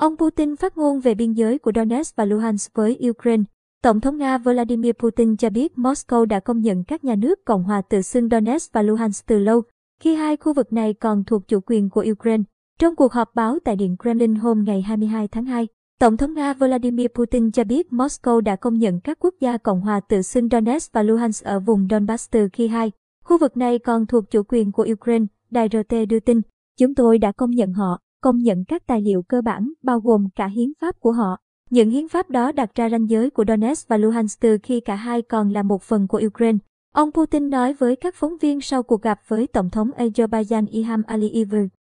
Ông Putin phát ngôn về biên giới của Donetsk và Luhansk với Ukraine. Tổng thống Nga Vladimir Putin cho biết Moscow đã công nhận các nhà nước Cộng hòa tự xưng Donetsk và Luhansk từ lâu, khi hai khu vực này còn thuộc chủ quyền của Ukraine. Trong cuộc họp báo tại Điện Kremlin hôm ngày 22 tháng 2, Tổng thống Nga Vladimir Putin cho biết Moscow đã công nhận các quốc gia Cộng hòa tự xưng Donetsk và Luhansk ở vùng Donbass từ khi hai khu vực này còn thuộc chủ quyền của Ukraine, đài RT đưa tin. Chúng tôi đã công nhận họ, công nhận các tài liệu cơ bản, bao gồm cả hiến pháp của họ. Những hiến pháp đó đặt ra ranh giới của Donetsk và Luhansk từ khi cả hai còn là một phần của Ukraine. Ông Putin nói với các phóng viên sau cuộc gặp với Tổng thống Azerbaijan Ilham Aliyev.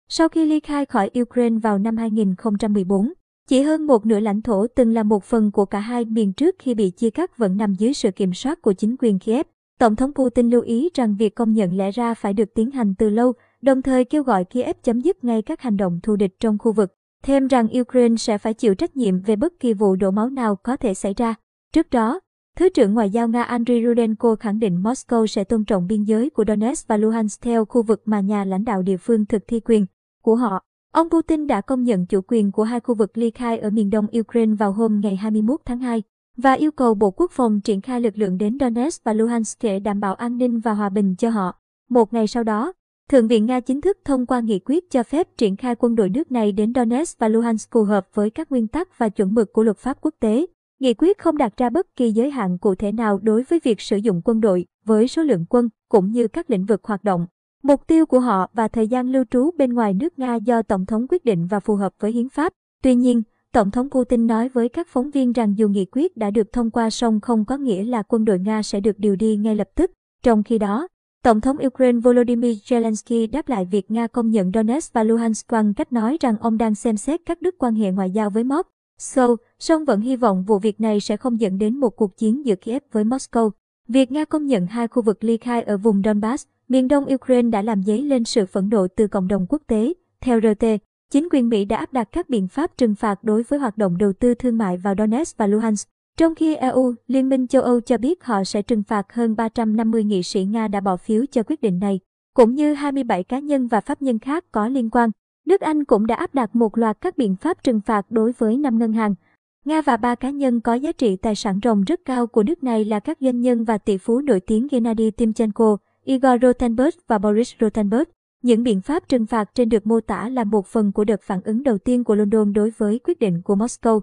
Sau khi ly khai khỏi Ukraine vào năm 2014, chỉ hơn một nửa lãnh thổ từng là một phần của cả hai miền trước khi bị chia cắt vẫn nằm dưới sự kiểm soát của chính quyền Kiev. Tổng thống Putin lưu ý rằng việc công nhận lẽ ra phải được tiến hành từ lâu, đồng thời kêu gọi Kiev chấm dứt ngay các hành động thù địch trong khu vực. Thêm rằng Ukraine sẽ phải chịu trách nhiệm về bất kỳ vụ đổ máu nào có thể xảy ra. Trước đó, Thứ trưởng Ngoại giao Nga Andriy Rudenko khẳng định Moscow sẽ tôn trọng biên giới của Donetsk và Luhansk theo khu vực mà nhà lãnh đạo địa phương thực thi quyền của họ. Ông Putin đã công nhận chủ quyền của hai khu vực ly khai ở miền đông Ukraine vào hôm ngày 21 tháng 2 và yêu cầu Bộ Quốc phòng triển khai lực lượng đến Donetsk và Luhansk để đảm bảo an ninh và hòa bình cho họ. Một ngày sau đó, Thượng viện Nga chính thức thông qua nghị quyết cho phép triển khai quân đội nước này đến Donetsk và Luhansk phù hợp với các nguyên tắc và chuẩn mực của luật pháp quốc tế. Nghị quyết không đặt ra bất kỳ giới hạn cụ thể nào đối với việc sử dụng quân đội với số lượng quân cũng như các lĩnh vực hoạt động. Mục tiêu của họ và thời gian lưu trú bên ngoài nước Nga do Tổng thống quyết định và phù hợp với hiến pháp. Tuy nhiên, Tổng thống Putin nói với các phóng viên rằng dù nghị quyết đã được thông qua song không có nghĩa là quân đội Nga sẽ được điều đi ngay lập tức. Trong khi đó, Tổng thống Ukraine Volodymyr Zelensky đáp lại việc Nga công nhận Donetsk và Luhansk bằng cách nói rằng ông đang xem xét các đứt quan hệ ngoại giao với Moscow, song vẫn hy vọng vụ việc này sẽ không dẫn đến một cuộc chiến giữa Kiev với Moscow. Việc Nga công nhận hai khu vực ly khai ở vùng Donbass, miền đông Ukraine đã làm dấy lên sự phẫn nộ từ cộng đồng quốc tế. Theo RT, chính quyền Mỹ đã áp đặt các biện pháp trừng phạt đối với hoạt động đầu tư thương mại vào Donetsk và Luhansk. Trong khi EU, Liên minh châu Âu cho biết họ sẽ trừng phạt hơn 350 nghị sĩ Nga đã bỏ phiếu cho quyết định này, cũng như 27 cá nhân và pháp nhân khác có liên quan. Nước Anh cũng đã áp đặt một loạt các biện pháp trừng phạt đối với 5 ngân hàng. Nga và ba cá nhân có giá trị tài sản ròng rất cao của nước này là các doanh nhân và tỷ phú nổi tiếng Gennady Timchenko, Igor Rotenberg và Boris Rotenberg. Những biện pháp trừng phạt trên được mô tả là một phần của đợt phản ứng đầu tiên của London đối với quyết định của Moscow.